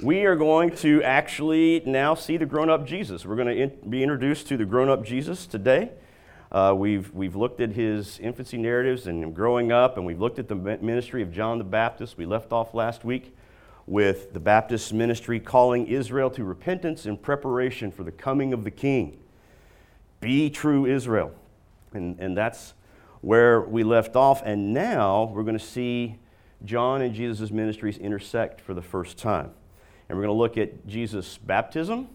we are going to actually now see the grown up Jesus. We're going to in- be introduced to the grown up Jesus today. Uh, we've, we've looked at his infancy narratives and growing up, and we've looked at the ministry of John the Baptist. We left off last week with the Baptist ministry calling Israel to repentance in preparation for the coming of the King. Be true Israel. And, and that's where we left off. And now we're going to see John and Jesus' ministries intersect for the first time. And we're going to look at Jesus' baptism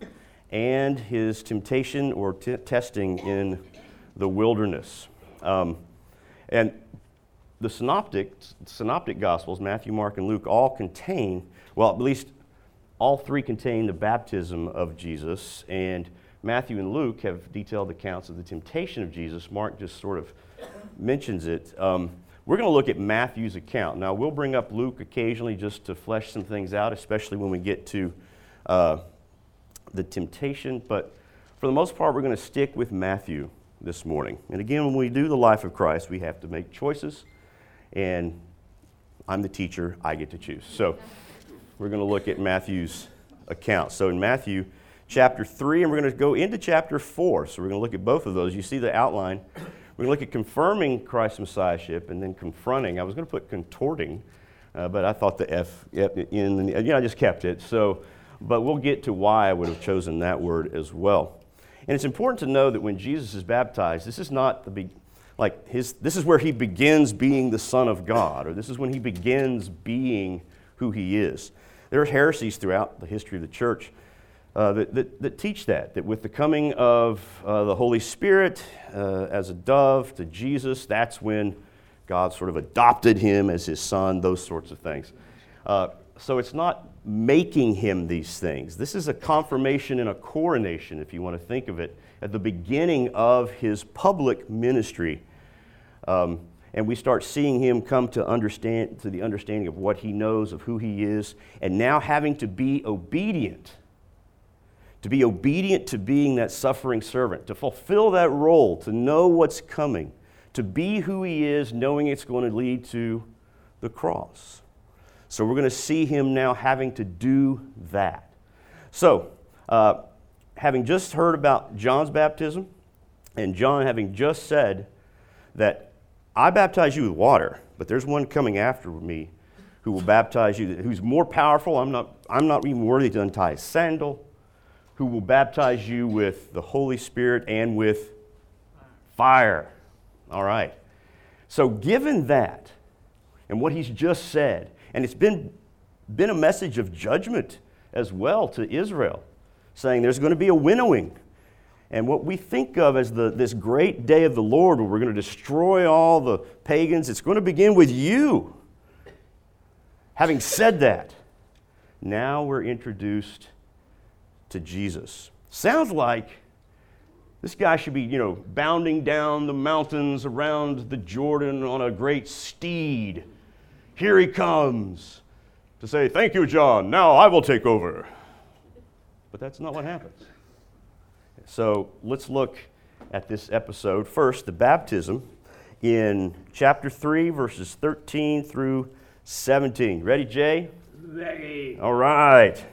and his temptation or t- testing in the wilderness. Um, and the synoptic, synoptic gospels, Matthew, Mark, and Luke, all contain, well, at least all three contain the baptism of Jesus. And Matthew and Luke have detailed accounts of the temptation of Jesus. Mark just sort of mentions it. Um, we're going to look at Matthew's account. Now, we'll bring up Luke occasionally just to flesh some things out, especially when we get to uh, the temptation. But for the most part, we're going to stick with Matthew this morning. And again, when we do the life of Christ, we have to make choices. And I'm the teacher, I get to choose. So we're going to look at Matthew's account. So in Matthew chapter 3, and we're going to go into chapter 4. So we're going to look at both of those. You see the outline. We're going to look at confirming Christ's messiahship and then confronting. I was going to put contorting, uh, but I thought the F in, you know, I just kept it. So, but we'll get to why I would have chosen that word as well. And it's important to know that when Jesus is baptized, this is not the be- like his this is where he begins being the son of God or this is when he begins being who he is. There are heresies throughout the history of the church uh, that, that, that, teach that, that with the coming of uh, the Holy Spirit uh, as a dove to Jesus, that's when God sort of adopted him as his son, those sorts of things. Uh, so it's not making him these things. This is a confirmation and a coronation, if you want to think of it, at the beginning of his public ministry. Um, and we start seeing him come to understand to the understanding of what he knows of who he is and now having to be obedient to be obedient to being that suffering servant, to fulfill that role, to know what's coming, to be who he is, knowing it's going to lead to the cross. So we're going to see him now having to do that. So, uh, having just heard about John's baptism, and John having just said that I baptize you with water, but there's one coming after me who will baptize you, who's more powerful. I'm not, I'm not even worthy to untie his sandal who will baptize you with the Holy Spirit and with fire. All right. So, given that and what he's just said, and it's been, been a message of judgment as well to Israel, saying there's going to be a winnowing. And what we think of as the, this great day of the Lord, where we're going to destroy all the pagans, it's going to begin with you. Having said that, now we're introduced to Jesus. Sounds like this guy should be, you know, bounding down the mountains around the Jordan on a great steed. Here he comes to say, Thank you, John. Now I will take over. But that's not what happens. So let's look at this episode. First, the baptism in chapter 3, verses 13 through 17. Ready, Jay? Ready. All right.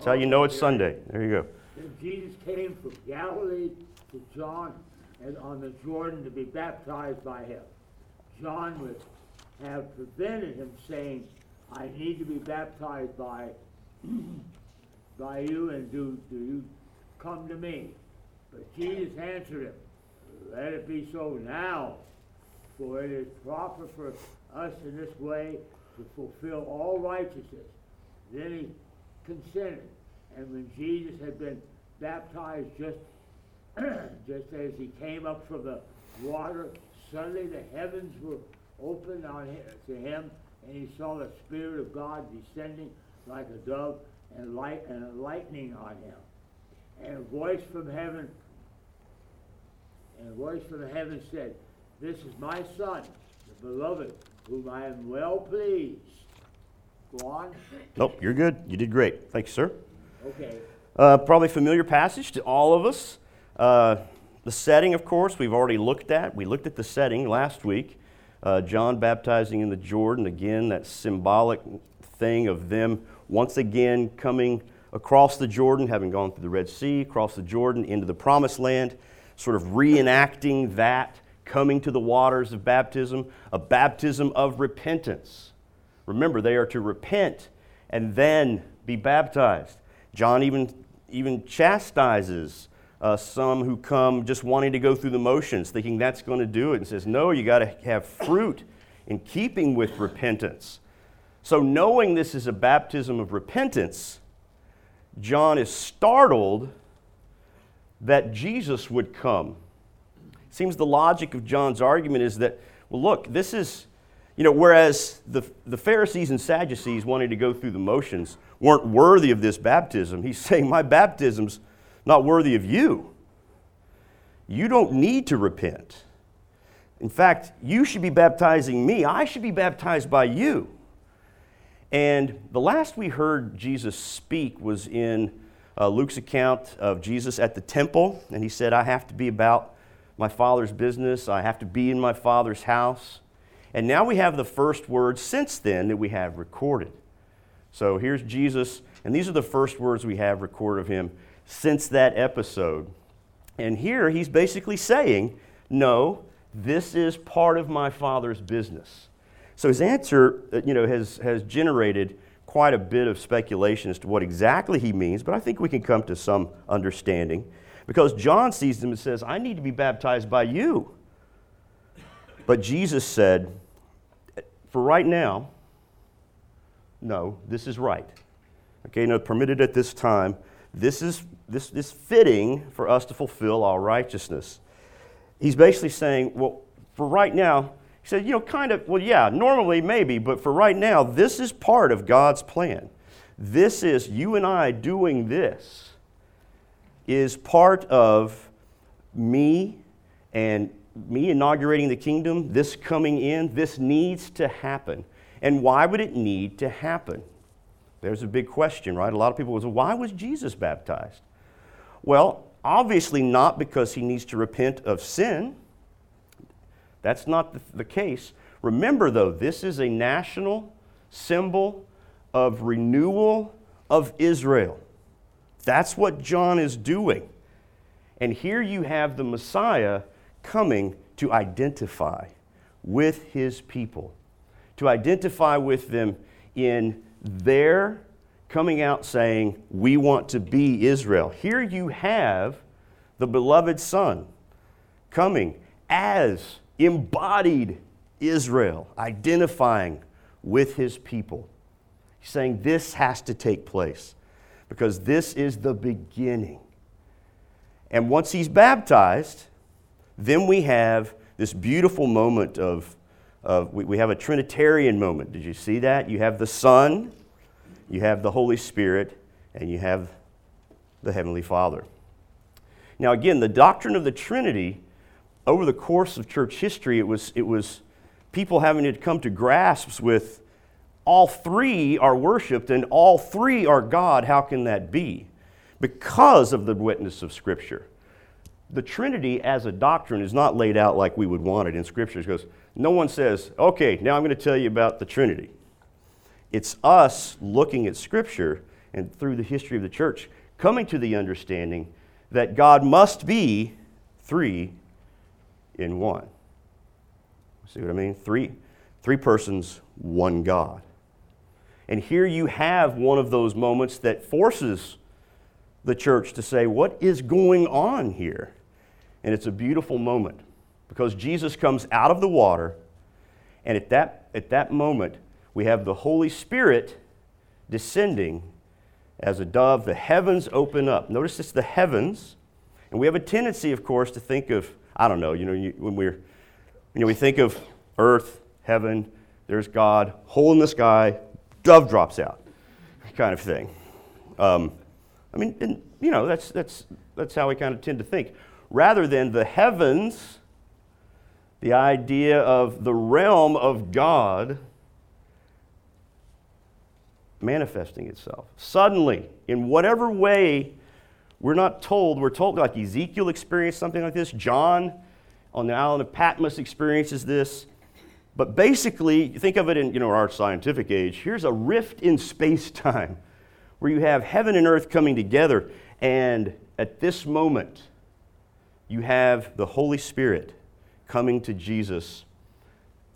That's how you know it's Sunday. There you go. Jesus came from Galilee to John and on the Jordan to be baptized by him. John would have prevented him saying, I need to be baptized by, by you, and do, do you come to me? But Jesus answered him, Let it be so now, for it is proper for us in this way to fulfill all righteousness. Then he And when Jesus had been baptized just, just as he came up from the water, suddenly the heavens were opened on him, to him, and he saw the Spirit of God descending like a dove and light and lightning on him. And a voice from heaven, and a voice from heaven said, This is my son, the beloved, whom I am well pleased. Go on. Nope, you're good. You did great. Thank you, sir. Okay. Uh, probably familiar passage to all of us. Uh, the setting, of course, we've already looked at. We looked at the setting last week. Uh, John baptizing in the Jordan, again, that symbolic thing of them once again coming across the Jordan, having gone through the Red Sea, across the Jordan into the promised land, sort of reenacting that coming to the waters of baptism, a baptism of repentance. Remember, they are to repent and then be baptized. John even, even chastises uh, some who come just wanting to go through the motions, thinking that's going to do it, and says, No, you got to have fruit in keeping with repentance. So, knowing this is a baptism of repentance, John is startled that Jesus would come. Seems the logic of John's argument is that, well, look, this is, you know, whereas the, the Pharisees and Sadducees wanting to go through the motions weren't worthy of this baptism, he's saying, My baptism's not worthy of you. You don't need to repent. In fact, you should be baptizing me. I should be baptized by you. And the last we heard Jesus speak was in uh, Luke's account of Jesus at the temple. And he said, I have to be about my Father's business, I have to be in my Father's house. And now we have the first words since then that we have recorded. So here's Jesus, and these are the first words we have recorded of him since that episode. And here he's basically saying, No, this is part of my Father's business. So his answer, uh, you know, has, has generated quite a bit of speculation as to what exactly he means, but I think we can come to some understanding because John sees them and says, I need to be baptized by you. But Jesus said, For right now, no, this is right. Okay, no, permitted at this time. This is this, this fitting for us to fulfill our righteousness. He's basically saying, well, for right now, he said, you know, kind of, well, yeah, normally maybe, but for right now, this is part of God's plan. This is, you and I doing this is part of me and me inaugurating the kingdom, this coming in, this needs to happen. And why would it need to happen? There's a big question, right? A lot of people say, why was Jesus baptized? Well, obviously not because he needs to repent of sin. That's not the, the case. Remember, though, this is a national symbol of renewal of Israel. That's what John is doing. And here you have the Messiah coming to identify with his people, to identify with them in their coming out saying, We want to be Israel. Here you have the beloved Son coming as embodied Israel, identifying with his people. He's saying this has to take place because this is the beginning. And once he's baptized, then we have this beautiful moment of, of we, we have a Trinitarian moment. Did you see that? You have the Son, you have the Holy Spirit, and you have the Heavenly Father. Now, again, the doctrine of the Trinity over the course of church history, it was, it was people having to come to grasps with all three are worshiped and all three are God. How can that be? Because of the witness of Scripture. The Trinity as a doctrine is not laid out like we would want it in Scripture. Because no one says, okay, now I'm going to tell you about the Trinity. It's us looking at Scripture and through the history of the church coming to the understanding that God must be three in one. See what I mean? Three, three persons, one God. And here you have one of those moments that forces the church to say, What is going on here? And it's a beautiful moment because Jesus comes out of the water, and at that, at that moment, we have the Holy Spirit descending as a dove. The heavens open up. Notice it's the heavens. And we have a tendency, of course, to think of I don't know, you know, when we're, you know, we think of earth, heaven, there's God, hole in the sky, dove drops out, kind of thing. Um, I mean, and, you know, that's, that's, that's how we kind of tend to think. Rather than the heavens, the idea of the realm of God manifesting itself. Suddenly, in whatever way we're not told, we're told like Ezekiel experienced something like this, John on the island of Patmos experiences this, But basically, think of it in you know, our scientific age. Here's a rift in space time where you have heaven and earth coming together, and at this moment, you have the Holy Spirit coming to Jesus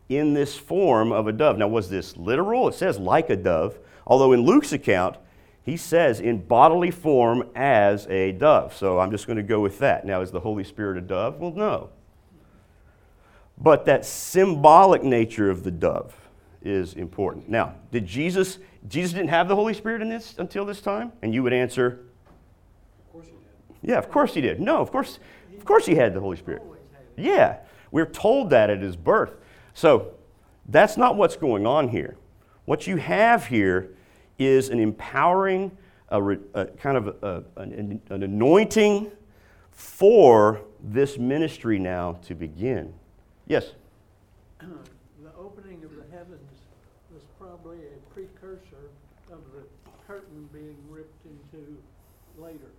in this form of a dove. Now, was this literal? It says like a dove, although in Luke's account, he says in bodily form as a dove. So I'm just going to go with that. Now, is the Holy Spirit a dove? Well, no. But that symbolic nature of the dove is important. Now, did Jesus, Jesus didn't have the Holy Spirit in this until this time? And you would answer, Of course he did. yeah, of course he did. No, of course, of course he had the Holy Spirit. Yeah, we're told that at his birth. So that's not what's going on here. What you have here is an empowering, a, a kind of a, an, an anointing for this ministry now to begin. Yes? the opening of the heavens was probably a precursor of the curtain being ripped into later.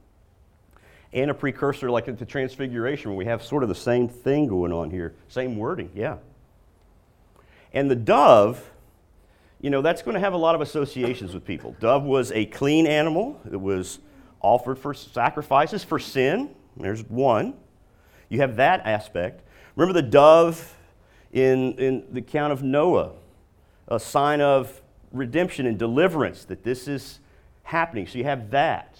And a precursor like at the Transfiguration, where we have sort of the same thing going on here, same wording, yeah. And the dove, you know, that's going to have a lot of associations with people. Dove was a clean animal, it was offered for sacrifices for sin. There's one. You have that aspect. Remember the dove in, in the account of Noah, a sign of redemption and deliverance, that this is happening. So you have that.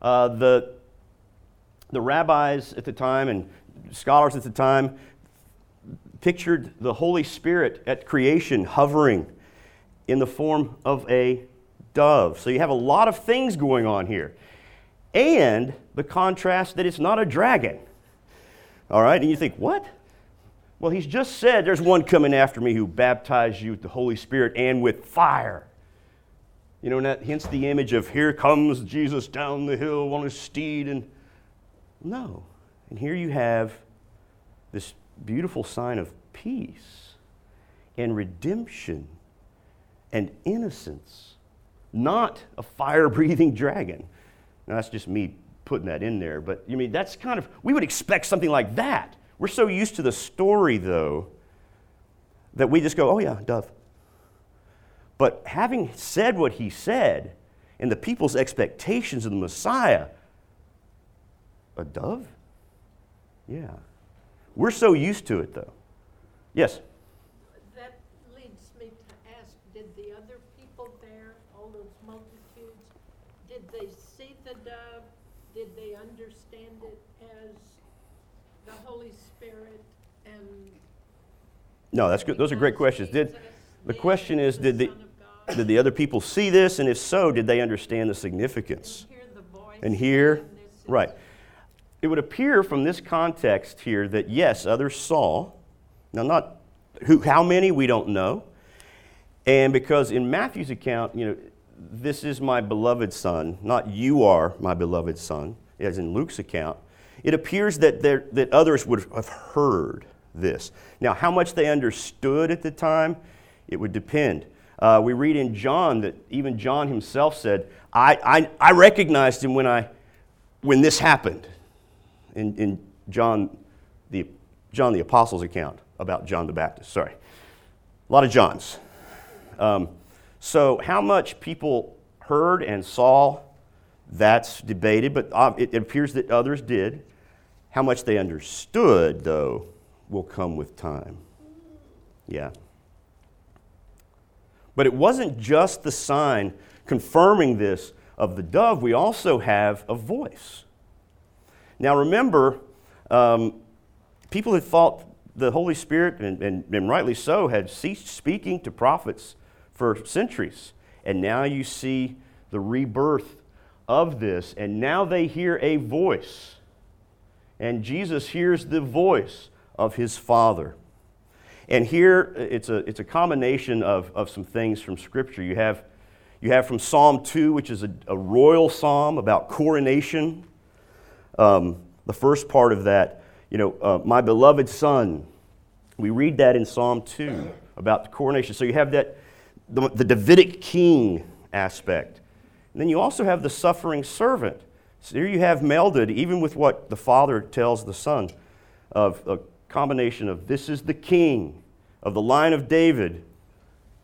Uh, the, the rabbis at the time and scholars at the time pictured the Holy Spirit at creation hovering in the form of a dove. So you have a lot of things going on here. And the contrast that it's not a dragon. All right? And you think, what? Well, he's just said there's one coming after me who baptized you with the Holy Spirit and with fire. You know, and that hence the image of here comes Jesus down the hill on his steed. And no. And here you have this beautiful sign of peace and redemption and innocence, not a fire breathing dragon. Now, that's just me putting that in there, but you I mean that's kind of, we would expect something like that. We're so used to the story, though, that we just go, oh, yeah, dove. But having said what he said, and the people's expectations of the Messiah, a dove? Yeah. We're so used to it, though. Yes? That leads me to ask, did the other people there, all those multitudes, did they see the dove? Did they understand it as the Holy Spirit and? No, that's good. Those are great questions. Did, the question is, did the, Son of God, did the other people see this? And if so, did they understand the significance? And hear the voice. And here, and this is- right. It would appear from this context here that yes, others saw. Now, not who, how many, we don't know. And because in Matthew's account, you know, this is my beloved son, not you are my beloved son, as in Luke's account, it appears that, there, that others would have heard this. Now, how much they understood at the time, it would depend. Uh, we read in John that even John himself said, I, I, I recognized him when, I, when this happened. In, in John, the, John the Apostle's account about John the Baptist. Sorry. A lot of Johns. Um, so, how much people heard and saw, that's debated, but uh, it, it appears that others did. How much they understood, though, will come with time. Yeah. But it wasn't just the sign confirming this of the dove, we also have a voice. Now, remember, um, people had thought the Holy Spirit, and, and, and rightly so, had ceased speaking to prophets for centuries. And now you see the rebirth of this, and now they hear a voice. And Jesus hears the voice of his Father. And here it's a, it's a combination of, of some things from Scripture. You have, you have from Psalm 2, which is a, a royal psalm about coronation. Um, the first part of that, you know, uh, my beloved Son. We read that in Psalm 2 about the coronation. So you have that, the, the Davidic king aspect. And then you also have the suffering servant. So here you have melded, even with what the Father tells the Son, of a combination of this is the king of the line of David,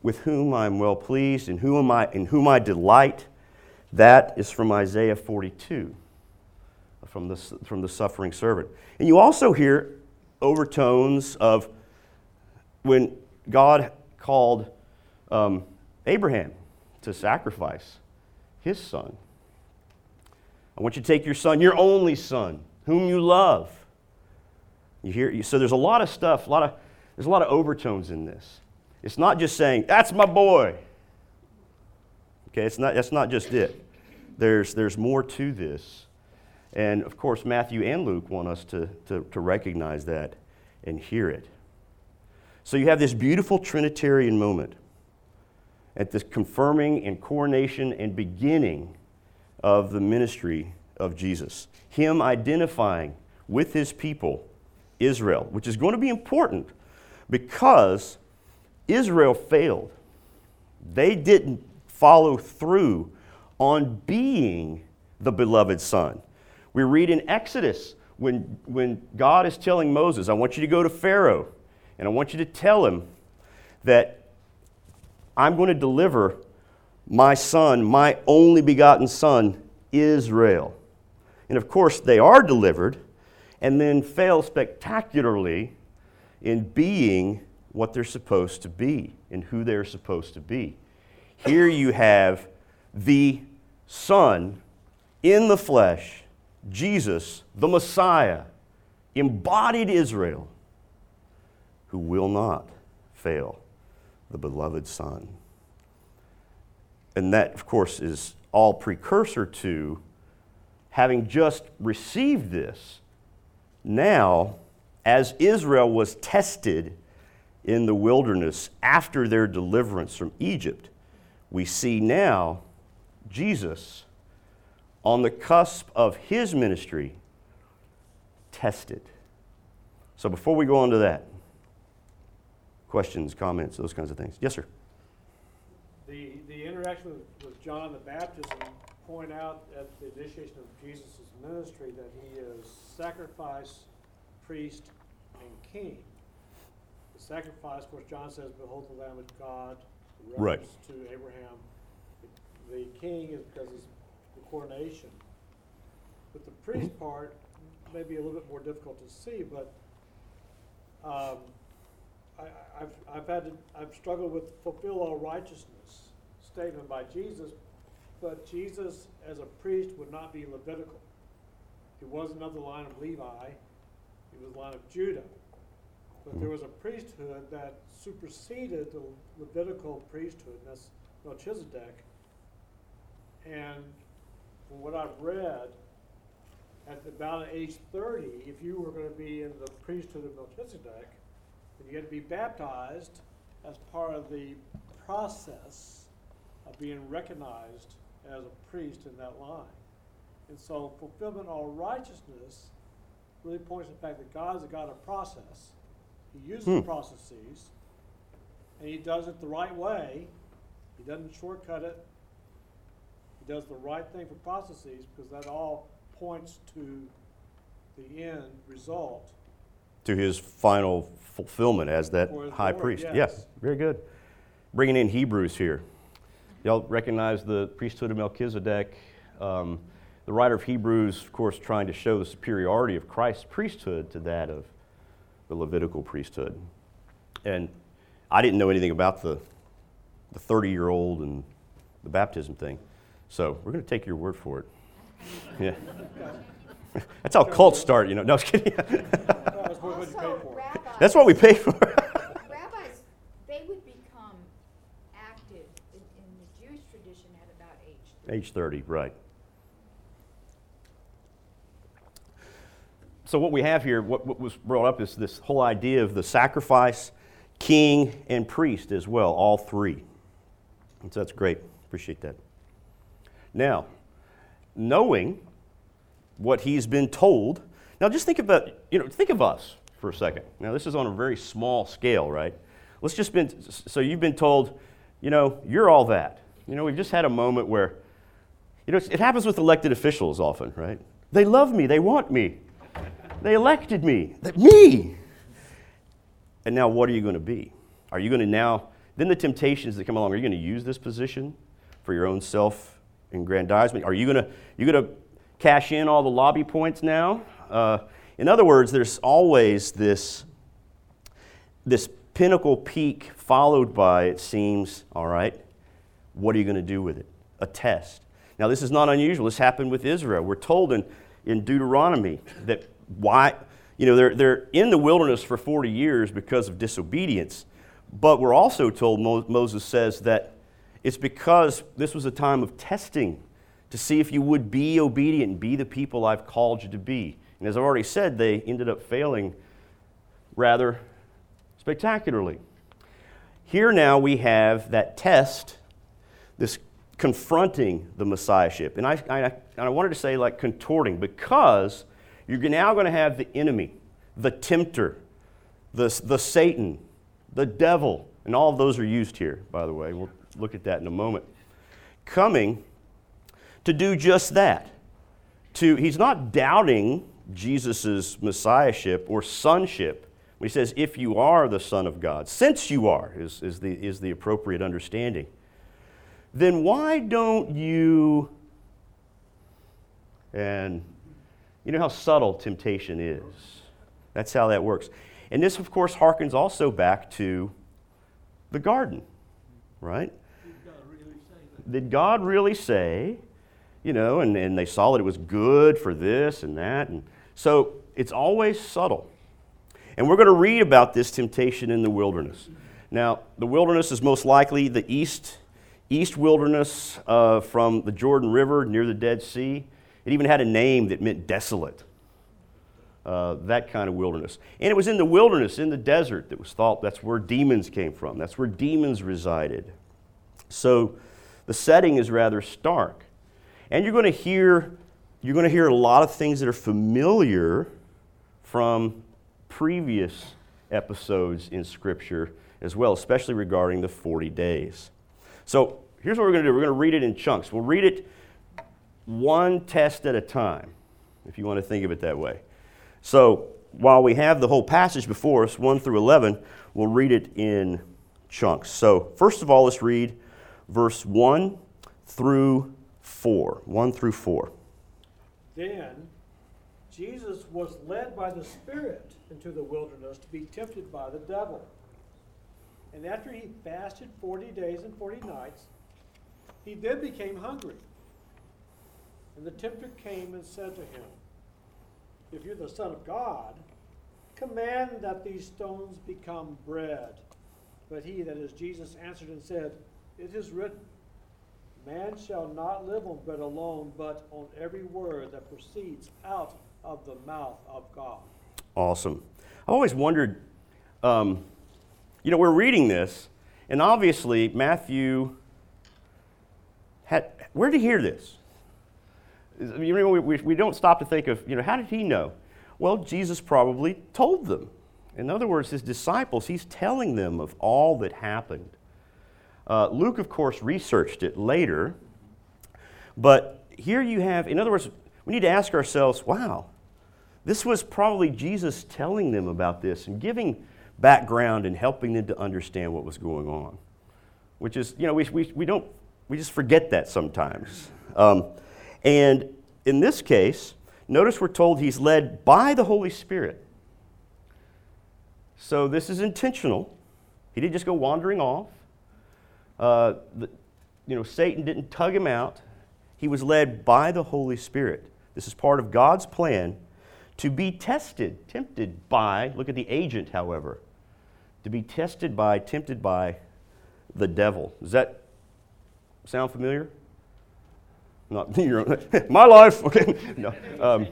with whom I am well pleased, in whom I, in whom I delight. That is from Isaiah 42, from the, from the suffering servant. And you also hear overtones of when God called um, Abraham to sacrifice his son. I want you to take your son, your only son, whom you love. You hear? So there's a lot of stuff, a lot of, there's a lot of overtones in this. It's not just saying, that's my boy. Okay, it's not, that's not just it. There's, there's more to this. And of course, Matthew and Luke want us to, to, to recognize that and hear it. So you have this beautiful Trinitarian moment at this confirming and coronation and beginning of the ministry of Jesus. Him identifying with his people, Israel, which is going to be important because Israel failed. They didn't follow through on being the beloved son. We read in Exodus when, when God is telling Moses, I want you to go to Pharaoh and I want you to tell him that I'm going to deliver my son, my only begotten son, Israel. And of course, they are delivered and then fail spectacularly in being what they're supposed to be and who they're supposed to be. Here you have the Son in the flesh, Jesus, the Messiah, embodied Israel, who will not fail the beloved Son. And that, of course, is all precursor to having just received this. Now, as Israel was tested in the wilderness after their deliverance from Egypt, we see now Jesus on the cusp of his ministry tested. So before we go on to that, questions, comments, those kinds of things. Yes, sir. The, the interaction with, with John the Baptist point out at the initiation of Jesus' ministry that he is sacrifice, priest, and king. The sacrifice, of course, John says, Behold the Lamb of God, Right. to Abraham. The king is because the coronation. But the priest part may be a little bit more difficult to see, but um, I, I- I've, I've had to, I've struggled with fulfill all righteousness statement by Jesus, but Jesus as a priest would not be Levitical. He wasn't of the line of Levi, he was the line of Judah. But there was a priesthood that superseded the Levitical priesthood, and that's Melchizedek. And from what I've read, at about age thirty, if you were gonna be in the priesthood of Melchizedek, then you had to be baptized as part of the process of being recognized as a priest in that line. And so fulfillment of all righteousness really points to the fact that God is a God of process. He uses Hmm. processes, and he does it the right way. He doesn't shortcut it. He does the right thing for processes because that all points to the end result. To his final fulfillment as that high glory, priest. yes. Yes, very good. Bringing in Hebrews here. Y'all recognize the priesthood of Melchizedek. Um, the writer of Hebrews, of course, trying to show the superiority of Christ's priesthood to that of the Levitical priesthood. And I didn't know anything about the, the 30 year old and the baptism thing. So we're going to take your word for it. Yeah. That's how cults start, you know. No, I was kidding. What you paid Also, rabbis. That's what we pay for. Rabbis, they would become active in, in the Jewish tradition at about age three. Age 30, right. So, what we have here, what, what was brought up is this whole idea of the sacrifice, king, and priest as well, all three. And so that's great. Appreciate that. Now, knowing what he's been told, now just think about, you know, think of us for a second. Now, this is on a very small scale, right? Let's just been, so you've been told, you know, you're all that. You know, we've just had a moment where, you know, it happens with elected officials often, right? They love me, they want me, they elected me, me. And now, what are you going to be? Are you going to now, then the temptations that come along, are you going to use this position for your own self aggrandizement? Are you going to, you going to cash in all the lobby points now? Uh, in other words, there's always this, this pinnacle peak followed by, it seems, all right, what are you going to do with it? A test. Now, this is not unusual. This happened with Israel. We're told in, in Deuteronomy that why, you know, they're, they're in the wilderness for 40 years because of disobedience. But we're also told, Mo- Moses says, that it's because this was a time of testing to see if you would be obedient and be the people I've called you to be. And as I've already said, they ended up failing rather spectacularly. Here now we have that test, this confronting the messiahship. And I, I, and I wanted to say, like, contorting, because you're now going to have the enemy, the tempter, the, the Satan, the devil, and all of those are used here, by the way. We'll look at that in a moment. Coming to do just that. To, he's not doubting Jesus' messiahship or sonship he says, if you are the Son of God, since you are, is, is, the, is the appropriate understanding, then why don't you, and you know how subtle temptation is. That's how that works. And this, of course, harkens also back to the garden, right? Did God really say that? Did God really say, you know, and, and they saw that it was good for this and that? And so it's always subtle. And we're going to read about this temptation in the wilderness. Now, the wilderness is most likely the east, east wilderness uh, from the Jordan River near the Dead Sea. It even had a name that meant desolate. Uh, that kind of wilderness. And it was in the wilderness, in the desert, that was thought that's where demons came from. That's where demons resided. So the setting is rather stark. And you're going to hear, you're going to hear a lot of things that are familiar from previous episodes in Scripture as well, especially regarding the 40 days. So here's what we're going to do we're going to read it in chunks. We'll read it one test at a time, if you want to think of it that way. So while we have the whole passage before us, 1 through 11, we'll read it in chunks. So, first of all, let's read verse 1 through 4. 1 through 4. Then Jesus was led by the Spirit into the wilderness to be tempted by the devil. And after he fasted 40 days and 40 nights, he then became hungry. And the tempter came and said to him, If you're the Son of God, command that these stones become bread. But he, that is Jesus, answered and said, It is written, Man shall not live on bread alone, but on every word that proceeds out of the mouth of God. Awesome. I've always wondered, um, you know, we're reading this, and obviously Matthew had, where did he hear this? You know, we, we, we don't stop to think of, you know, how did he know? Well, Jesus probably told them. In other words, his disciples, he's telling them of all that happened. Uh, Luke, of course, researched it later, but here you have, in other words, we need to ask ourselves wow, this was probably Jesus telling them about this and giving background and helping them to understand what was going on. Which is, you know, we, we, we don't, we just forget that sometimes. Um, and in this case, notice we're told he's led by the Holy Spirit. So this is intentional. He didn't just go wandering off. Uh, the, you know, Satan didn't tug him out. He was led by the Holy Spirit. This is part of God's plan to be tested, tempted by, look at the agent, however, to be tested by, tempted by the devil. Does that sound familiar? Not your own. My life. Okay. No. Um,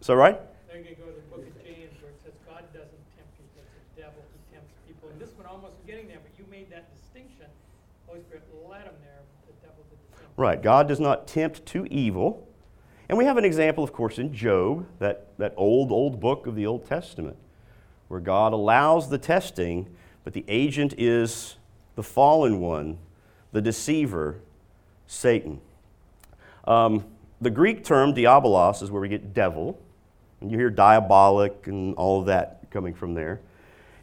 so right? They're going to go to the book of James where it says God doesn't tempt people, it's the devil who tempts people. And this one almost getting there, but you made that distinction. Holy Spirit led him there, but the devil did the same. Right. God does not tempt to evil. And we have an example, of course, in Job, that, that old, old book of the Old Testament, where God allows the testing, but the agent is the fallen one, the deceiver, Satan. Um, the Greek term diabolos is where we get devil, and you hear diabolic and all of that coming from there.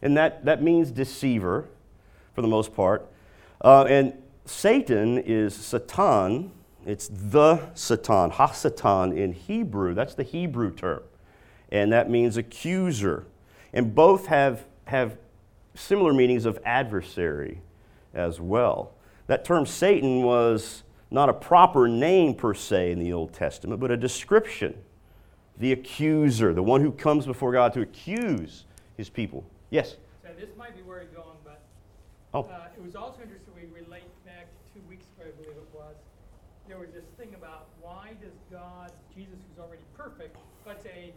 And that, that means deceiver. for the most part. Uh, and Satan is Satan. It's the Satan, Hasatan in Hebrew. That's the Hebrew term. And that means accuser. And both have, have similar meanings of adversary as well. That term Satan was not a proper name per se in the Old Testament, but a description. The accuser, the one who comes before God to accuse his people. Yes? So this might be where you're going, but Oh. uh, it was also interesting, we relate back to two weeks ago, I believe it was. There was this thing about why does God, Jesus who's already perfect, but say,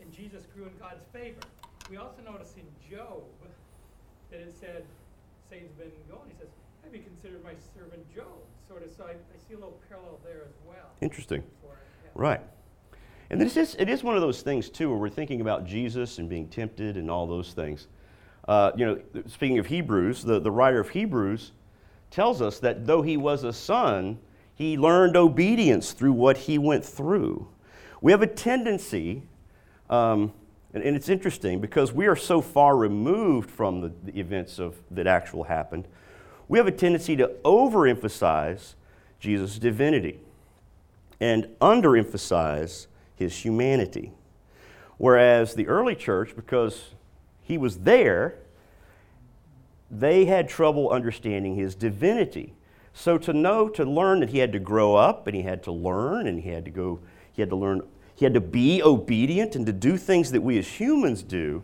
and Jesus grew in God's favor. We also notice in Job that it said, Satan's been going, he says, have you considered my servant Job? Sort of, so I, I see a little parallel there as well. Interesting. yeah. Right. And this is, it is one of those things, too, where we're thinking about Jesus and being tempted and all those things. Uh, you know, speaking of Hebrews, the, the writer of Hebrews tells us that though he was a son, he learned obedience through what he went through. We have a tendency, um, and, and it's interesting because we are so far removed from the, the events of, that actual happened, we have a tendency to overemphasize Jesus' divinity and underemphasize his humanity. Whereas the early church, because he was there, they had trouble understanding his divinity. So to know, to learn that he had to grow up and he had to learn and he had to go, he had to learn, he had to be obedient and to do things that we as humans do,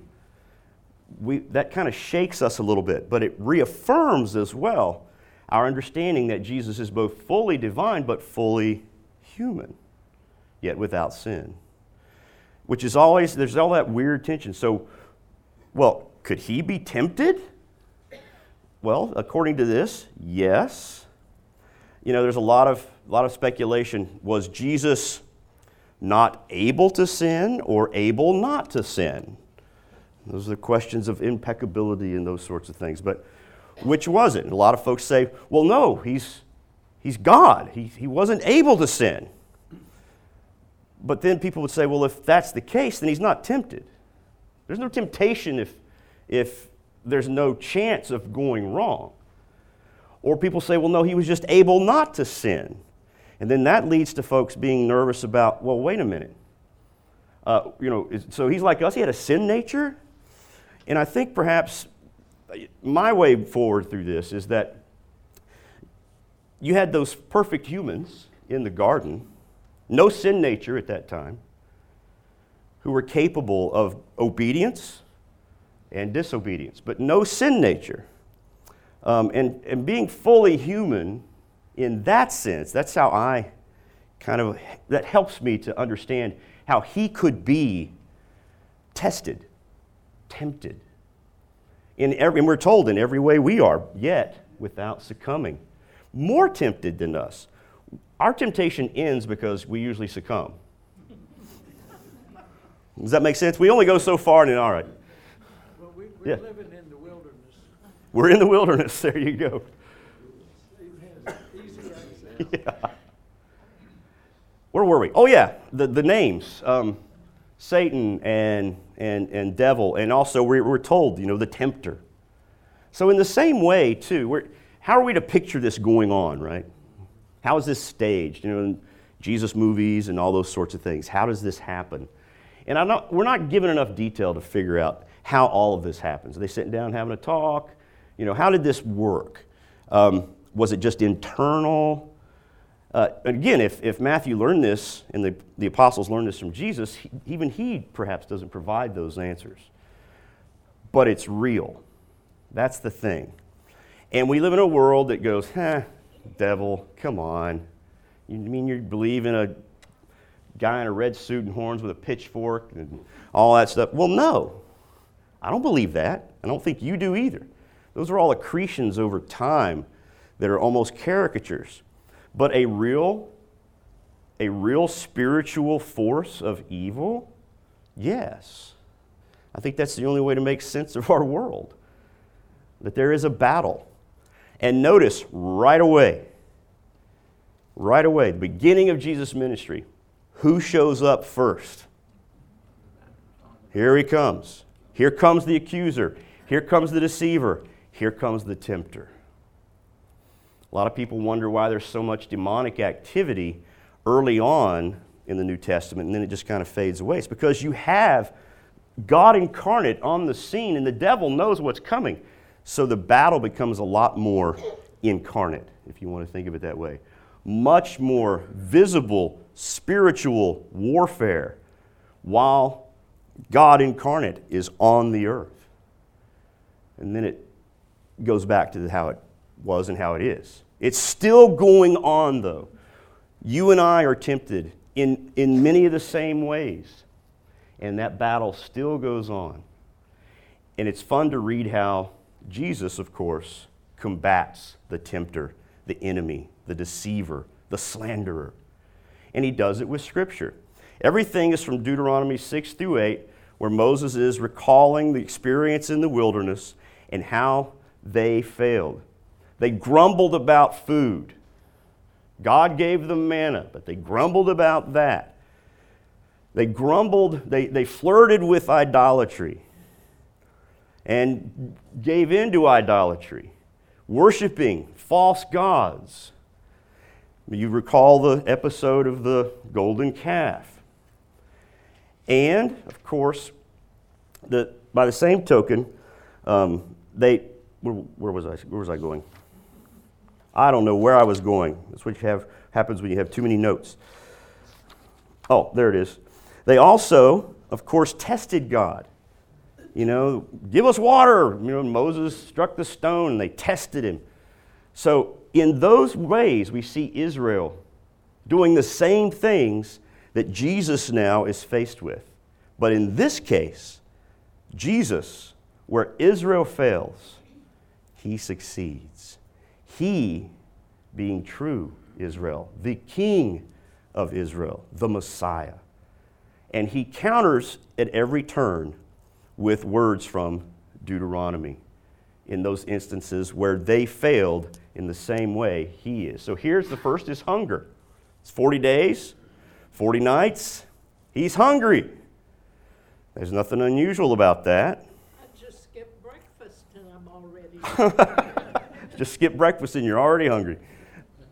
we, that kind of shakes us a little bit. But it reaffirms as well our understanding that Jesus is both fully divine but fully human, yet without sin. Which is always, there's all that weird tension. So, well, could he be tempted? Well, according to this, yes. You know, there's a lot of, a lot of speculation. Was Jesus not able to sin or able not to sin? Those are the questions of impeccability and those sorts of things. But which was it? A lot of folks say, well, no, he's, he's God. He, he wasn't able to sin. But then people would say, well, if that's the case, then he's not tempted. There's no temptation if, if there's no chance of going wrong. Or people say, well, no, he was just able not to sin. And then that leads to folks being nervous about, well, wait a minute. Uh, you know, so he's like us, he had a sin nature? And I think perhaps my way forward through this is that you had those perfect humans in the garden, no sin nature at that time, who were capable of obedience and disobedience, but no sin nature. Um, and, and being fully human in that sense, that's how I kind of, that helps me to understand how he could be tested, tempted. In every, and we're told in every way we are, yet without succumbing. More tempted than us. Our temptation ends because we usually succumb. Does that make sense? We only go so far and then, all right, Well, we, Yeah. living in the wilderness. We're in the wilderness. There you go. Yeah. Where were we? Oh, yeah, the, the names um, Satan and, and, and devil, and also we're, we're told, you know, the tempter. So, in the same way, too, we're, how are we to picture this going on, right? How is this staged? You know, in Jesus movies and all those sorts of things. How does this happen? And not, we're not given enough detail to figure out how all of this happens. Are they sitting down having a talk? You know, how did this work? Um, was it just internal? Uh, again, if, if Matthew learned this and the, the apostles learned this from Jesus, he, even he perhaps doesn't provide those answers. But it's real. That's the thing. And we live in a world that goes, huh, devil, come on. You mean you believe in a guy in a red suit and horns with a pitchfork and all that stuff? Well, no. I don't believe that. I don't think you do either. Those are all accretions over time that are almost caricatures. But a real, a real spiritual force of evil, yes. I think that's the only way to make sense of our world. That there is a battle. And notice right away, right away, the beginning of Jesus' ministry, who shows up first? Here he comes. Here comes the accuser. Here comes the deceiver. Here comes the tempter. A lot of people wonder why there's so much demonic activity early on in the New Testament and then it just kind of fades away. It's because you have God incarnate on the scene and the devil knows what's coming. So the battle becomes a lot more incarnate, if you want to think of it that way. Much more visible spiritual warfare while God incarnate is on the earth. And then it goes back to how it was and how it is. It's still going on, though. You and I are tempted in, in many of the same ways. And that battle still goes on. And it's fun to read how Jesus, of course, combats the tempter, the enemy, the deceiver, the slanderer. And he does it with Scripture. Everything is from Deuteronomy 6 through 8, where Moses is recalling the experience in the wilderness and how they failed. They grumbled about food. God gave them manna, but they grumbled about that. They grumbled, they, they flirted with idolatry and gave in to idolatry, worshiping false gods. You recall the episode of the golden calf. And, of course, the, by the same token, um, they, where, where, was I, where was I going? I don't know where I was going. That's what you have, happens when you have too many notes. Oh, there it is. They also, of course, tested God. You know, give us water. You know, Moses struck the stone and they tested him. So, in those ways, we see Israel doing the same things that Jesus now is faced with. But in this case, Jesus, where Israel fails, he succeeds. He, being true Israel, the King of Israel, the Messiah. And he counters at every turn with words from Deuteronomy in those instances where they failed in the same way he is. So here's the first is hunger. It's 40 days, 40 nights. He's hungry. There's nothing unusual about that. I just skipped breakfast and I'm already. just skip breakfast and you're already hungry.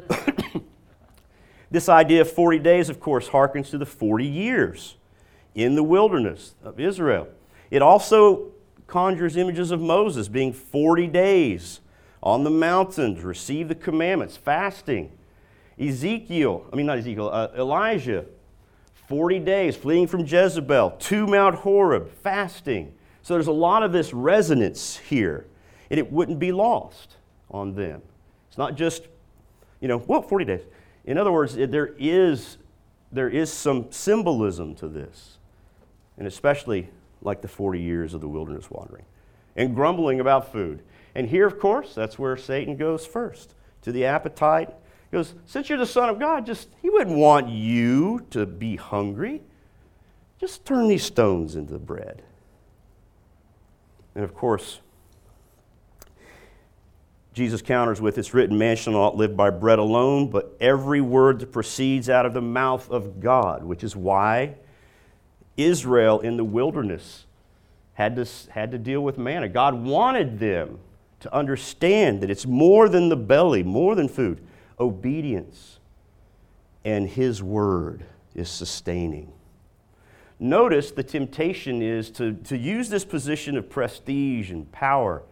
this idea of 40 days, of course, harkens to the 40 years in the wilderness of Israel. It also conjures images of Moses being 40 days on the mountains, receive the commandments, fasting. Ezekiel, I mean, not Ezekiel, uh, Elijah, 40 days fleeing from Jezebel to Mount Horeb, fasting. So there's a lot of this resonance here, and it wouldn't be lost on them. It's not just, you know, well, 40 days. In other words, there is, there is some symbolism to this, and especially like the 40 years of the wilderness wandering and grumbling about food. And here, of course, that's where Satan goes first to the appetite. He goes, Since you're the Son of God, just he wouldn't want you to be hungry. Just turn these stones into bread. And of course, Jesus counters with, It's written, man shall not live by bread alone, but every word that proceeds out of the mouth of God, which is why Israel in the wilderness had to, had to deal with manna. God wanted them to understand that it's more than the belly, more than food. Obedience and His word is sustaining. Notice the temptation is to, to use this position of prestige and power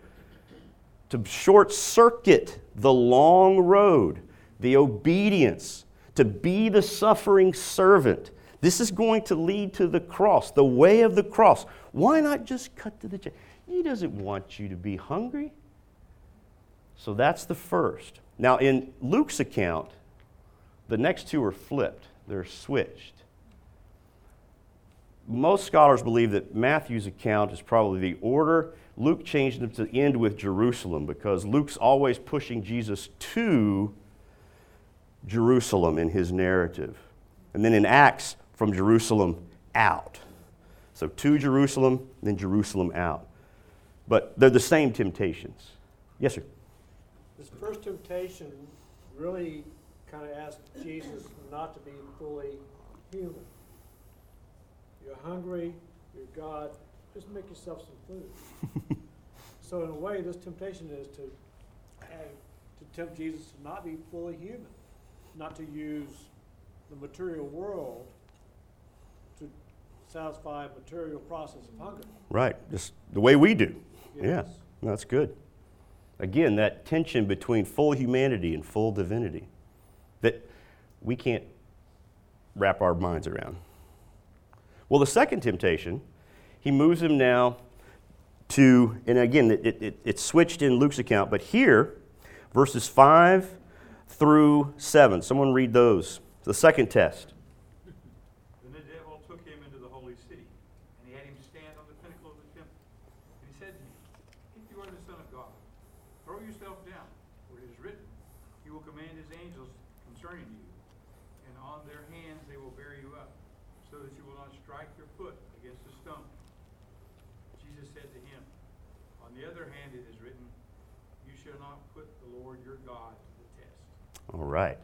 to short circuit the long road, the obedience, to be the suffering servant this is going to lead to the cross, the way of the cross. Why not just cut to the chase? He doesn't want you to be hungry. So that's the first. Now, in Luke's account, the next two are flipped, they're switched. Most scholars believe that Matthew's account is probably the order. Luke changed them to end with Jerusalem because Luke's always pushing Jesus to Jerusalem in his narrative. And then in Acts, from Jerusalem out. So to Jerusalem, then Jerusalem out. But they're the same temptations. Yes, sir. This first temptation really kind of asked Jesus not to be fully human. You're hungry, you're God, just make yourself some food. so in a way, this temptation is to, to tempt Jesus to not be fully human, not to use the material world to satisfy a material process of hunger. Right, just the way we do. Yeah, Yes. that's good. Again, that tension between full humanity and full divinity that we can't wrap our minds around. Well, the second temptation, he moves him now to, and again, it, it, it switched in Luke's account, but here, verses 5 through 7. Someone read those. The second test. Then the devil took him into the holy city, and he had him stand on the pinnacle of the temple. And he said to him, If you are the Son of God, throw yourself down, for it is written, He will command His angels concerning you, and on their hands they will bear you up, so that you will not strike your foot against a stone. Jesus said to him, On the other hand it is written, You shall not put the Lord your God to the test. All right.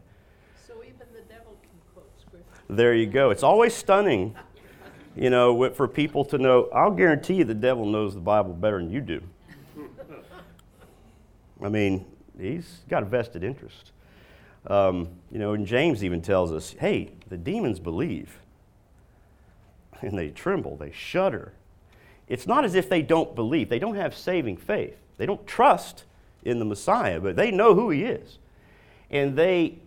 So even the devil can quote scripture. There you go. It's always stunning, you know, for people to know. I'll guarantee you the devil knows the Bible better than you do. I mean, he's got a vested interest. Um, you know, and James even tells us hey, the demons believe and they tremble, they shudder. It's not as if they don't believe, they don't have saving faith. They don't trust in the Messiah, but they know who he is. And they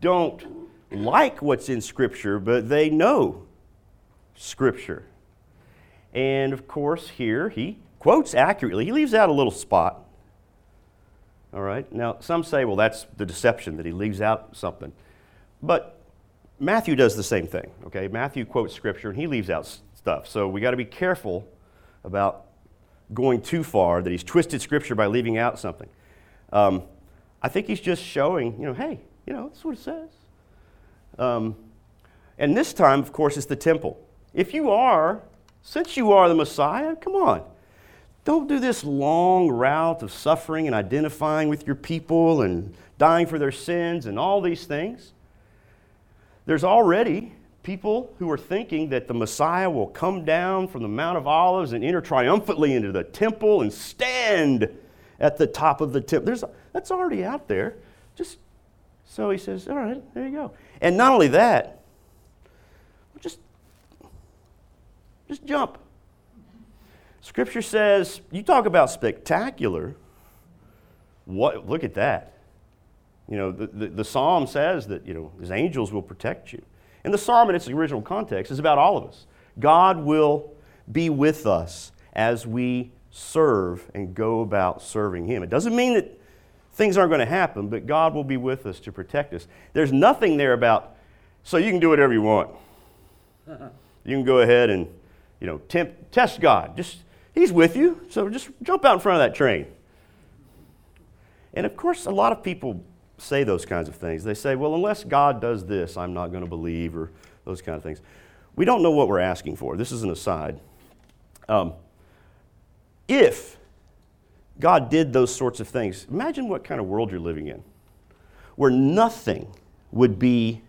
don't like what's in Scripture, but they know Scripture. And of course, here he quotes accurately. He leaves out a little spot. All right. Now, some say, well, that's the deception that he leaves out something. But Matthew does the same thing. Okay. Matthew quotes Scripture and he leaves out stuff. So we got to be careful about going too far that he's twisted Scripture by leaving out something. Um, I think he's just showing, you know, hey, you know, that's what it says. Um, and this time, of course, it's the temple. If you are, since you are the Messiah, come on. Don't do this long route of suffering and identifying with your people and dying for their sins and all these things. There's already people who are thinking that the Messiah will come down from the Mount of Olives and enter triumphantly into the temple and stand at the top of the temple. There's, that's already out there. Just so he says, all right, there you go. And not only that, just, just jump. Scripture says, you talk about spectacular. What, look at that. You know, the, the, the psalm says that, you know, his angels will protect you. And the psalm in its original context is about all of us. God will be with us as we serve and go about serving him. It doesn't mean that things aren't going to happen, but God will be with us to protect us. There's nothing there about, so you can do whatever you want. You can go ahead and, you know, tempt, test God. Just, he's with you, so just jump out in front of that train. And of course, a lot of people say those kinds of things. They say, well, unless God does this, I'm not going to believe, or those kind of things. We don't know what we're asking for. This is an aside. Um, if God did those sorts of things, imagine what kind of world you're living in, where nothing would be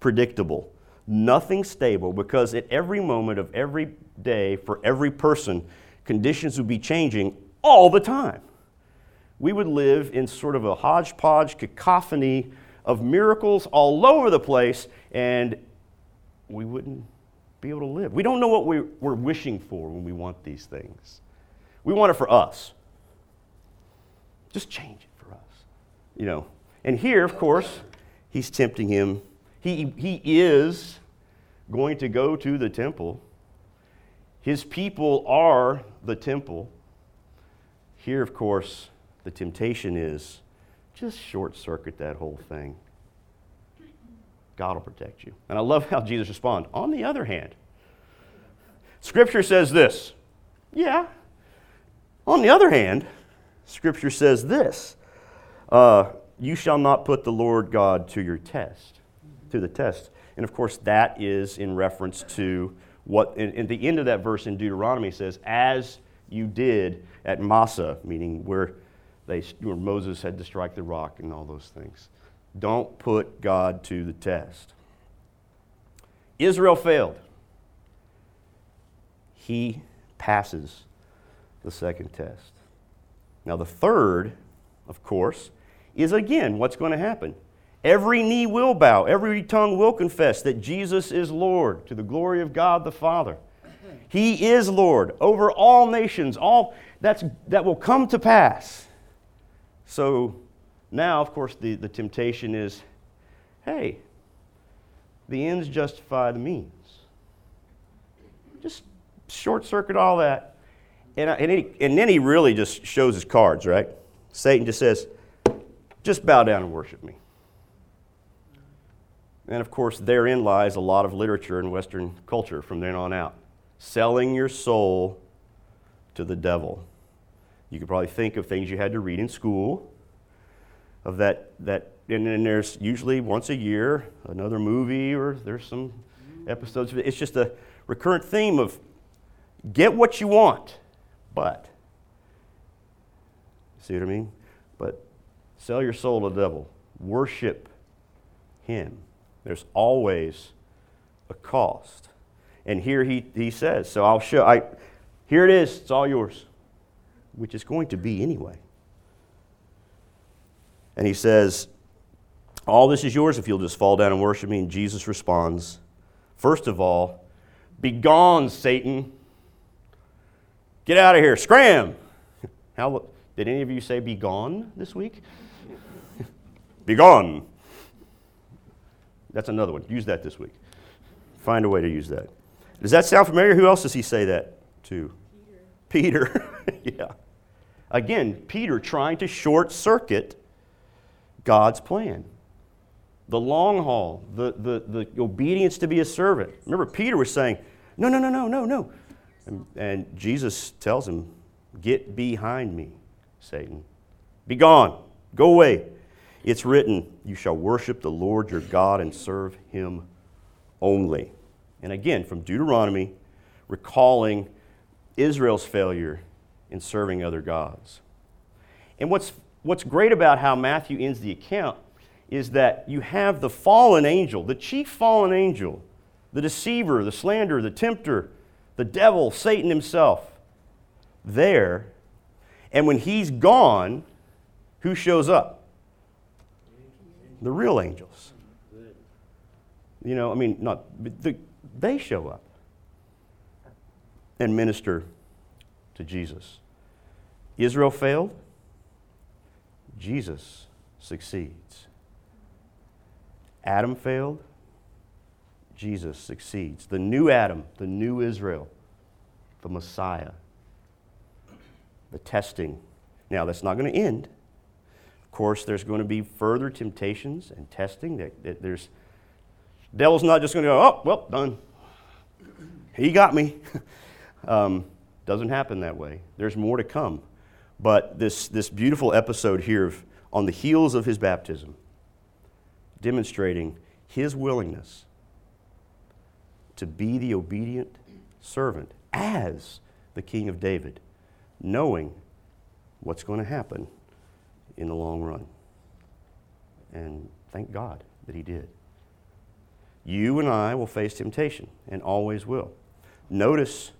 predictable, nothing stable, because at every moment of every day, for every person, conditions would be changing all the time we would live in sort of a hodgepodge cacophony of miracles all over the place, and we wouldn't be able to live. We don't know what we, we're wishing for when we want these things. We want it for us. Just change it for us. You know. And here, of course, he's tempting him. He, he is going to go to the temple. His people are the temple. Here, of course, the temptation is just short circuit that whole thing. God will protect you. And I love how Jesus responds. On the other hand, Scripture says this. Yeah. On the other hand, Scripture says this uh, You shall not put the Lord God to your test, to the test. And of course, that is in reference to what, in the end of that verse in Deuteronomy says, As you did at Massah, meaning where, they, where Moses had to strike the rock and all those things. Don't put God to the test. Israel failed. He passes the second test. Now, the third, of course, is again what's going to happen. Every knee will bow, every tongue will confess that Jesus is Lord to the glory of God the Father. He is Lord over all nations, all that's, that will come to pass. So now, of course, the, the temptation is hey, the ends justify the means. Just short circuit all that. And, and, he, and then he really just shows his cards, right? Satan just says, just bow down and worship me. And of course, therein lies a lot of literature in Western culture from then on out. Selling your soul to the devil. You could probably think of things you had to read in school, of that, that and then there's usually once a year another movie or there's some episodes. It's just a recurrent theme of get what you want, but see what I mean? But sell your soul to the devil. Worship him. There's always a cost. And here he, he says, so I'll show I here it is, it's all yours. Which is going to be anyway. And he says, All this is yours if you'll just fall down and worship me. And Jesus responds, First of all, begone, Satan. Get out of here. Scram. How, did any of you say be gone this week? be gone. That's another one. Use that this week. Find a way to use that. Does that sound familiar? Who else does he say that to? Peter. Peter. yeah. Again, Peter trying to short circuit God's plan. The long haul, the, the, the obedience to be a servant. Remember, Peter was saying, No, no, no, no, no, no. And, and Jesus tells him, Get behind me, Satan. Be gone. Go away. It's written, You shall worship the Lord your God and serve him only. And again, from Deuteronomy, recalling Israel's failure in serving other gods. And what's what's great about how Matthew ends the account is that you have the fallen angel, the chief fallen angel, the deceiver, the slanderer, the tempter, the devil, Satan himself, there. And when he's gone, who shows up? The real angels. You know, I mean, not, the, they show up and minister to Jesus. Israel failed. Jesus succeeds. Adam failed, Jesus succeeds. The new Adam, the new Israel, the Messiah, the testing. Now, that's not going to end. Of course, there's going to be further temptations and testing. That, there's, devil's not just going to go, oh, well, done. He got me. um, doesn't happen that way. There's more to come. But this, this beautiful episode here of, on the heels of his baptism, demonstrating his willingness to be the obedient servant as the king of David, knowing what's going to happen in the long run. And thank God that he did. You and I will face temptation and always will. Notice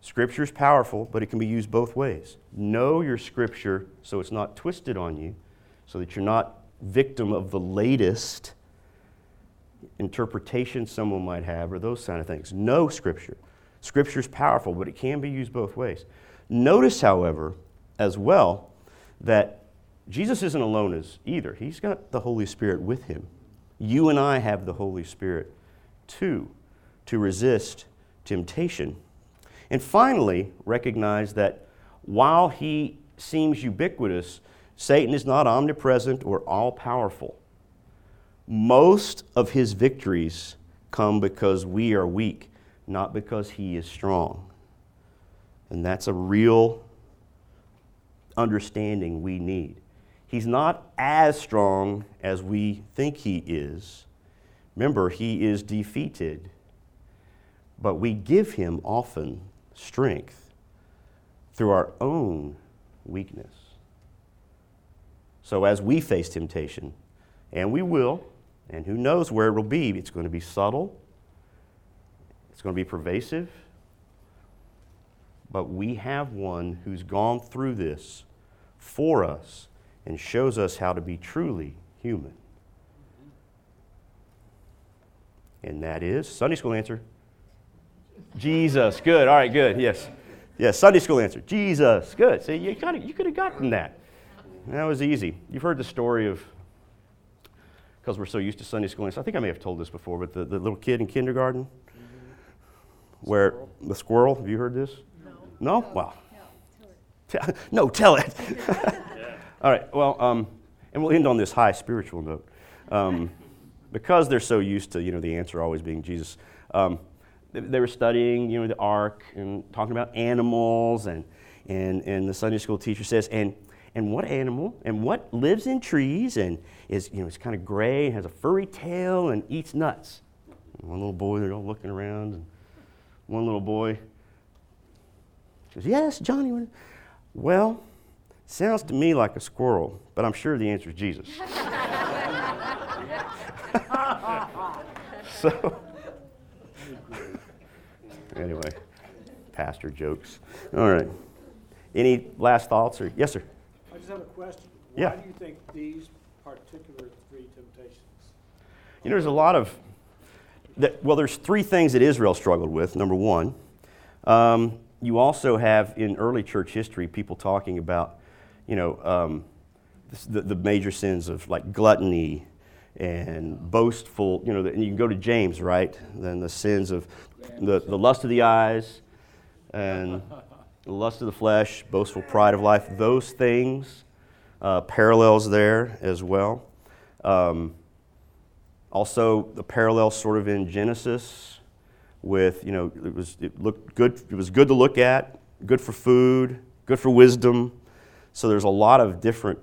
Scripture is powerful, but it can be used both ways. Know your Scripture so it's not twisted on you, so that you're not victim of the latest interpretation someone might have or those kind of things. Know Scripture. Scripture is powerful, but it can be used both ways. Notice, however, as well, that Jesus isn't alone as either. He's got the Holy Spirit with him. You and I have the Holy Spirit too to resist temptation. And finally, recognize that while he seems ubiquitous, Satan is not omnipresent or all powerful. Most of his victories come because we are weak, not because he is strong. And that's a real understanding we need. He's not as strong as we think he is. Remember, he is defeated, but we give him often strength through our own weakness. So, as we face temptation, and we will, and who knows where it will be, it's going to be subtle, it's going to be pervasive. but we have one who's gone through this for us and shows us how to be truly human. And that is Sunday school answer. Jesus. Good. All right, good. Yes. Yes, Sunday school answer. Jesus. Good. See, you, you could have gotten that. That was easy. You've heard the story of, because we're so used to Sunday school. I think I may have told this before, but the, the little kid in kindergarten, where Squirrel. the squirrel, have you heard this? No. No? Wow. No, tell it. No, tell it. All right, well, um, and we'll end on this high spiritual note. Um, because they're so used to, you know, the answer always being Jesus, um, they, they were studying, you know, the ark and talking about animals, and, and, and the Sunday school teacher says, and, and what animal, and what lives in trees, and is, you know, it's kind of gray, and has a furry tail, and eats nuts. And one little boy, they're all looking around, and one little boy says, Yes, Johnny. Well, sounds to me like a squirrel, but I'm sure the answer is Jesus. so, anyway, pastor jokes. All right. Any last thoughts? Or yes, sir. Just have a question. Yeah. Why do you think these particular three temptations? You know, there's a lot of, that, well, there's three things that Israel struggled with. Number one, um, you also have in early church history people talking about, you know, um, the, the major sins of like gluttony and boastful, you know, and you can go to James, right? Then the sins of the, the lust of the eyes and the lust of the flesh, boastful pride of life, those things, uh, parallels there as well. Um, also, the parallel sort of in Genesis with, you know, it was it looked good. It was good to look at, good for food, good for wisdom. So there's a lot of different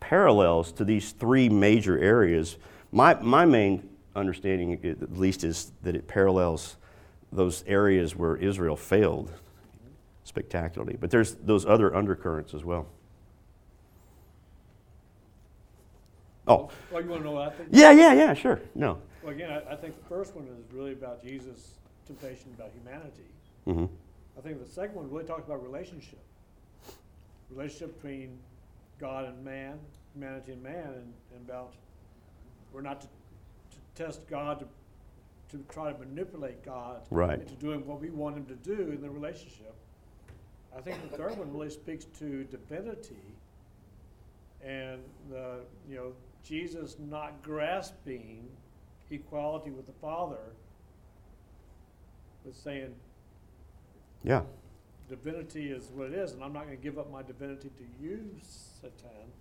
parallels to these three major areas. My my main understanding, at least, is that it parallels those areas where Israel failed spectacularly. But there's those other undercurrents as well. Oh, Well, you want to know what I think? yeah, yeah, yeah, sure. No. Well, again, I, I think the first one is really about Jesus' temptation about humanity. hmm I think the second one really talks about relationship. Relationship between God and man, humanity and man, and, and about we're not to, to test God to, to try to manipulate God Right. into doing what we want him to do in the relationship. I think the third one really speaks to divinity and the you know Jesus not grasping equality with the Father, but saying Yeah. divinity is what it is, and I'm not going to give up my divinity to you, Satan.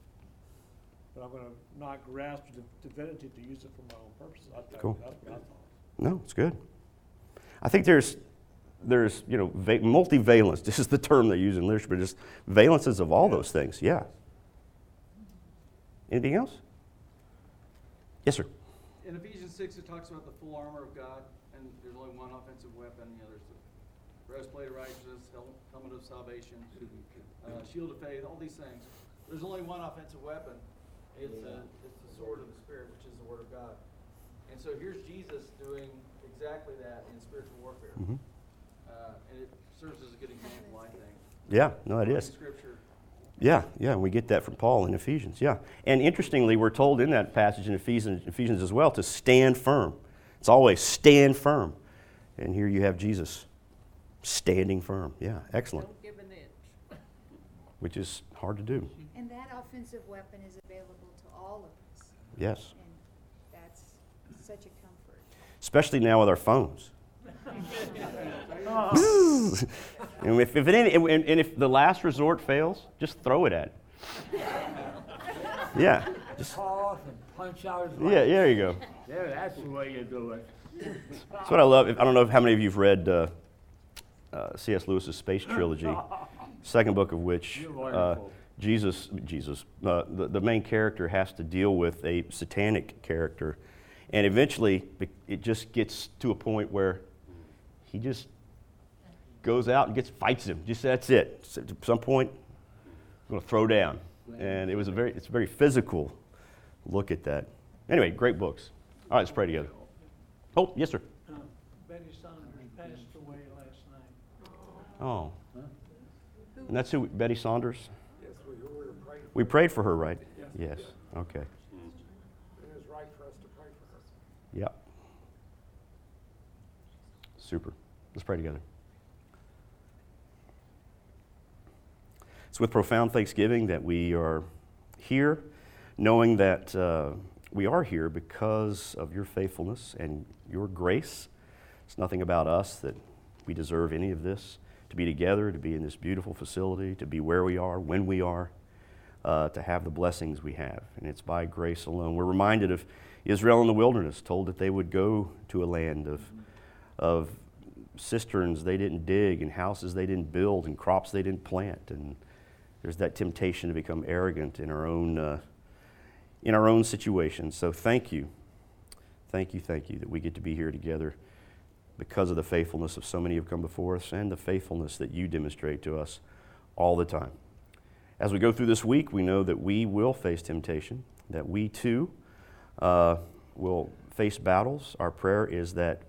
But I'm going to not grasp the divinity to use it for my own purposes. I Cool. that's what I thought. No, it's good. I think there's there's you know va- multivalence. This is the term they use in literature, but just valences of all those things. Yeah. Anything else? Yes, sir. In Ephesians six, it talks about the full armor of God, and there's only one offensive weapon. The know, there's the breastplate of righteousness, hel- helmet of salvation, uh, shield of faith, all these things. There's only one offensive weapon. It's, uh, it's the sword of the Spirit, which is the Word of God. And so here's Jesus doing exactly that in spiritual warfare. Mhm. Uh, and it serves as a good example, I think. Yeah, no, it Quoting is. Scripture. Yeah, yeah, we get that from Paul in Ephesians. Yeah. And interestingly, we're told in that passage in Ephesians, Ephesians as well to stand firm. It's always stand firm. And here you have Jesus standing firm. Yeah, excellent. Don't give an inch. Which is hard to do. And that offensive weapon is available to all of us, Yes. and that's such a comfort. Especially now with our phones. And if, if it ain't, and, and if the last resort fails, just throw it at it. Yeah. Just, Call and punch out his yeah, there you go. There, that's the way you do it. That's what I love. I don't know how many of you have read uh, uh, C.S. Lewis's Space Trilogy, second book of which uh. Jesus, Jesus, uh, the, the main character has to deal with a satanic character. And eventually, it just gets to a point where he just goes out and gets fights him. Just that's it. So At some point, I'm going to throw down. And it was a very, it's a very physical look at that. Anyway, great books. All right, let's pray together. Oh, yes, sir. Uh, Betty Saunders passed away last night. Oh. Huh? And that's who, Betty Saunders? Yes, we, we were praying. We prayed for her, right? Yes. Yes. Okay. It is right for us to pray for her. Yep. Super. Let's pray together. It's with profound thanksgiving that we are here, knowing that uh, we are here because of your faithfulness and your grace. It's nothing about us that we deserve any of this. To be together, to be in this beautiful facility, to be where we are, when we are, uh, to have the blessings we have. And it's by grace alone. We're reminded of Israel in the wilderness, told that they would go to a land of, of cisterns they didn't dig, and houses they didn't build, and crops they didn't plant. And there's that temptation to become arrogant in our own, uh, in our own situation. So thank you. Thank you, thank you that we get to be here together because of the faithfulness of so many who have come before us and the faithfulness that you demonstrate to us all the time. As we go through this week, we know that we will face temptation, that we too uh, will face battles. Our prayer is that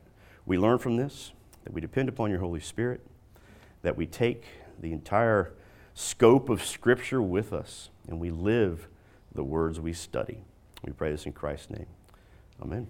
we learn from this, that we depend upon your Holy Spirit, that we take the entire scope of Scripture with us, and we live the words we study. We pray this in Christ's name. Amen.